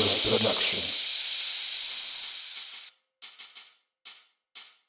Production.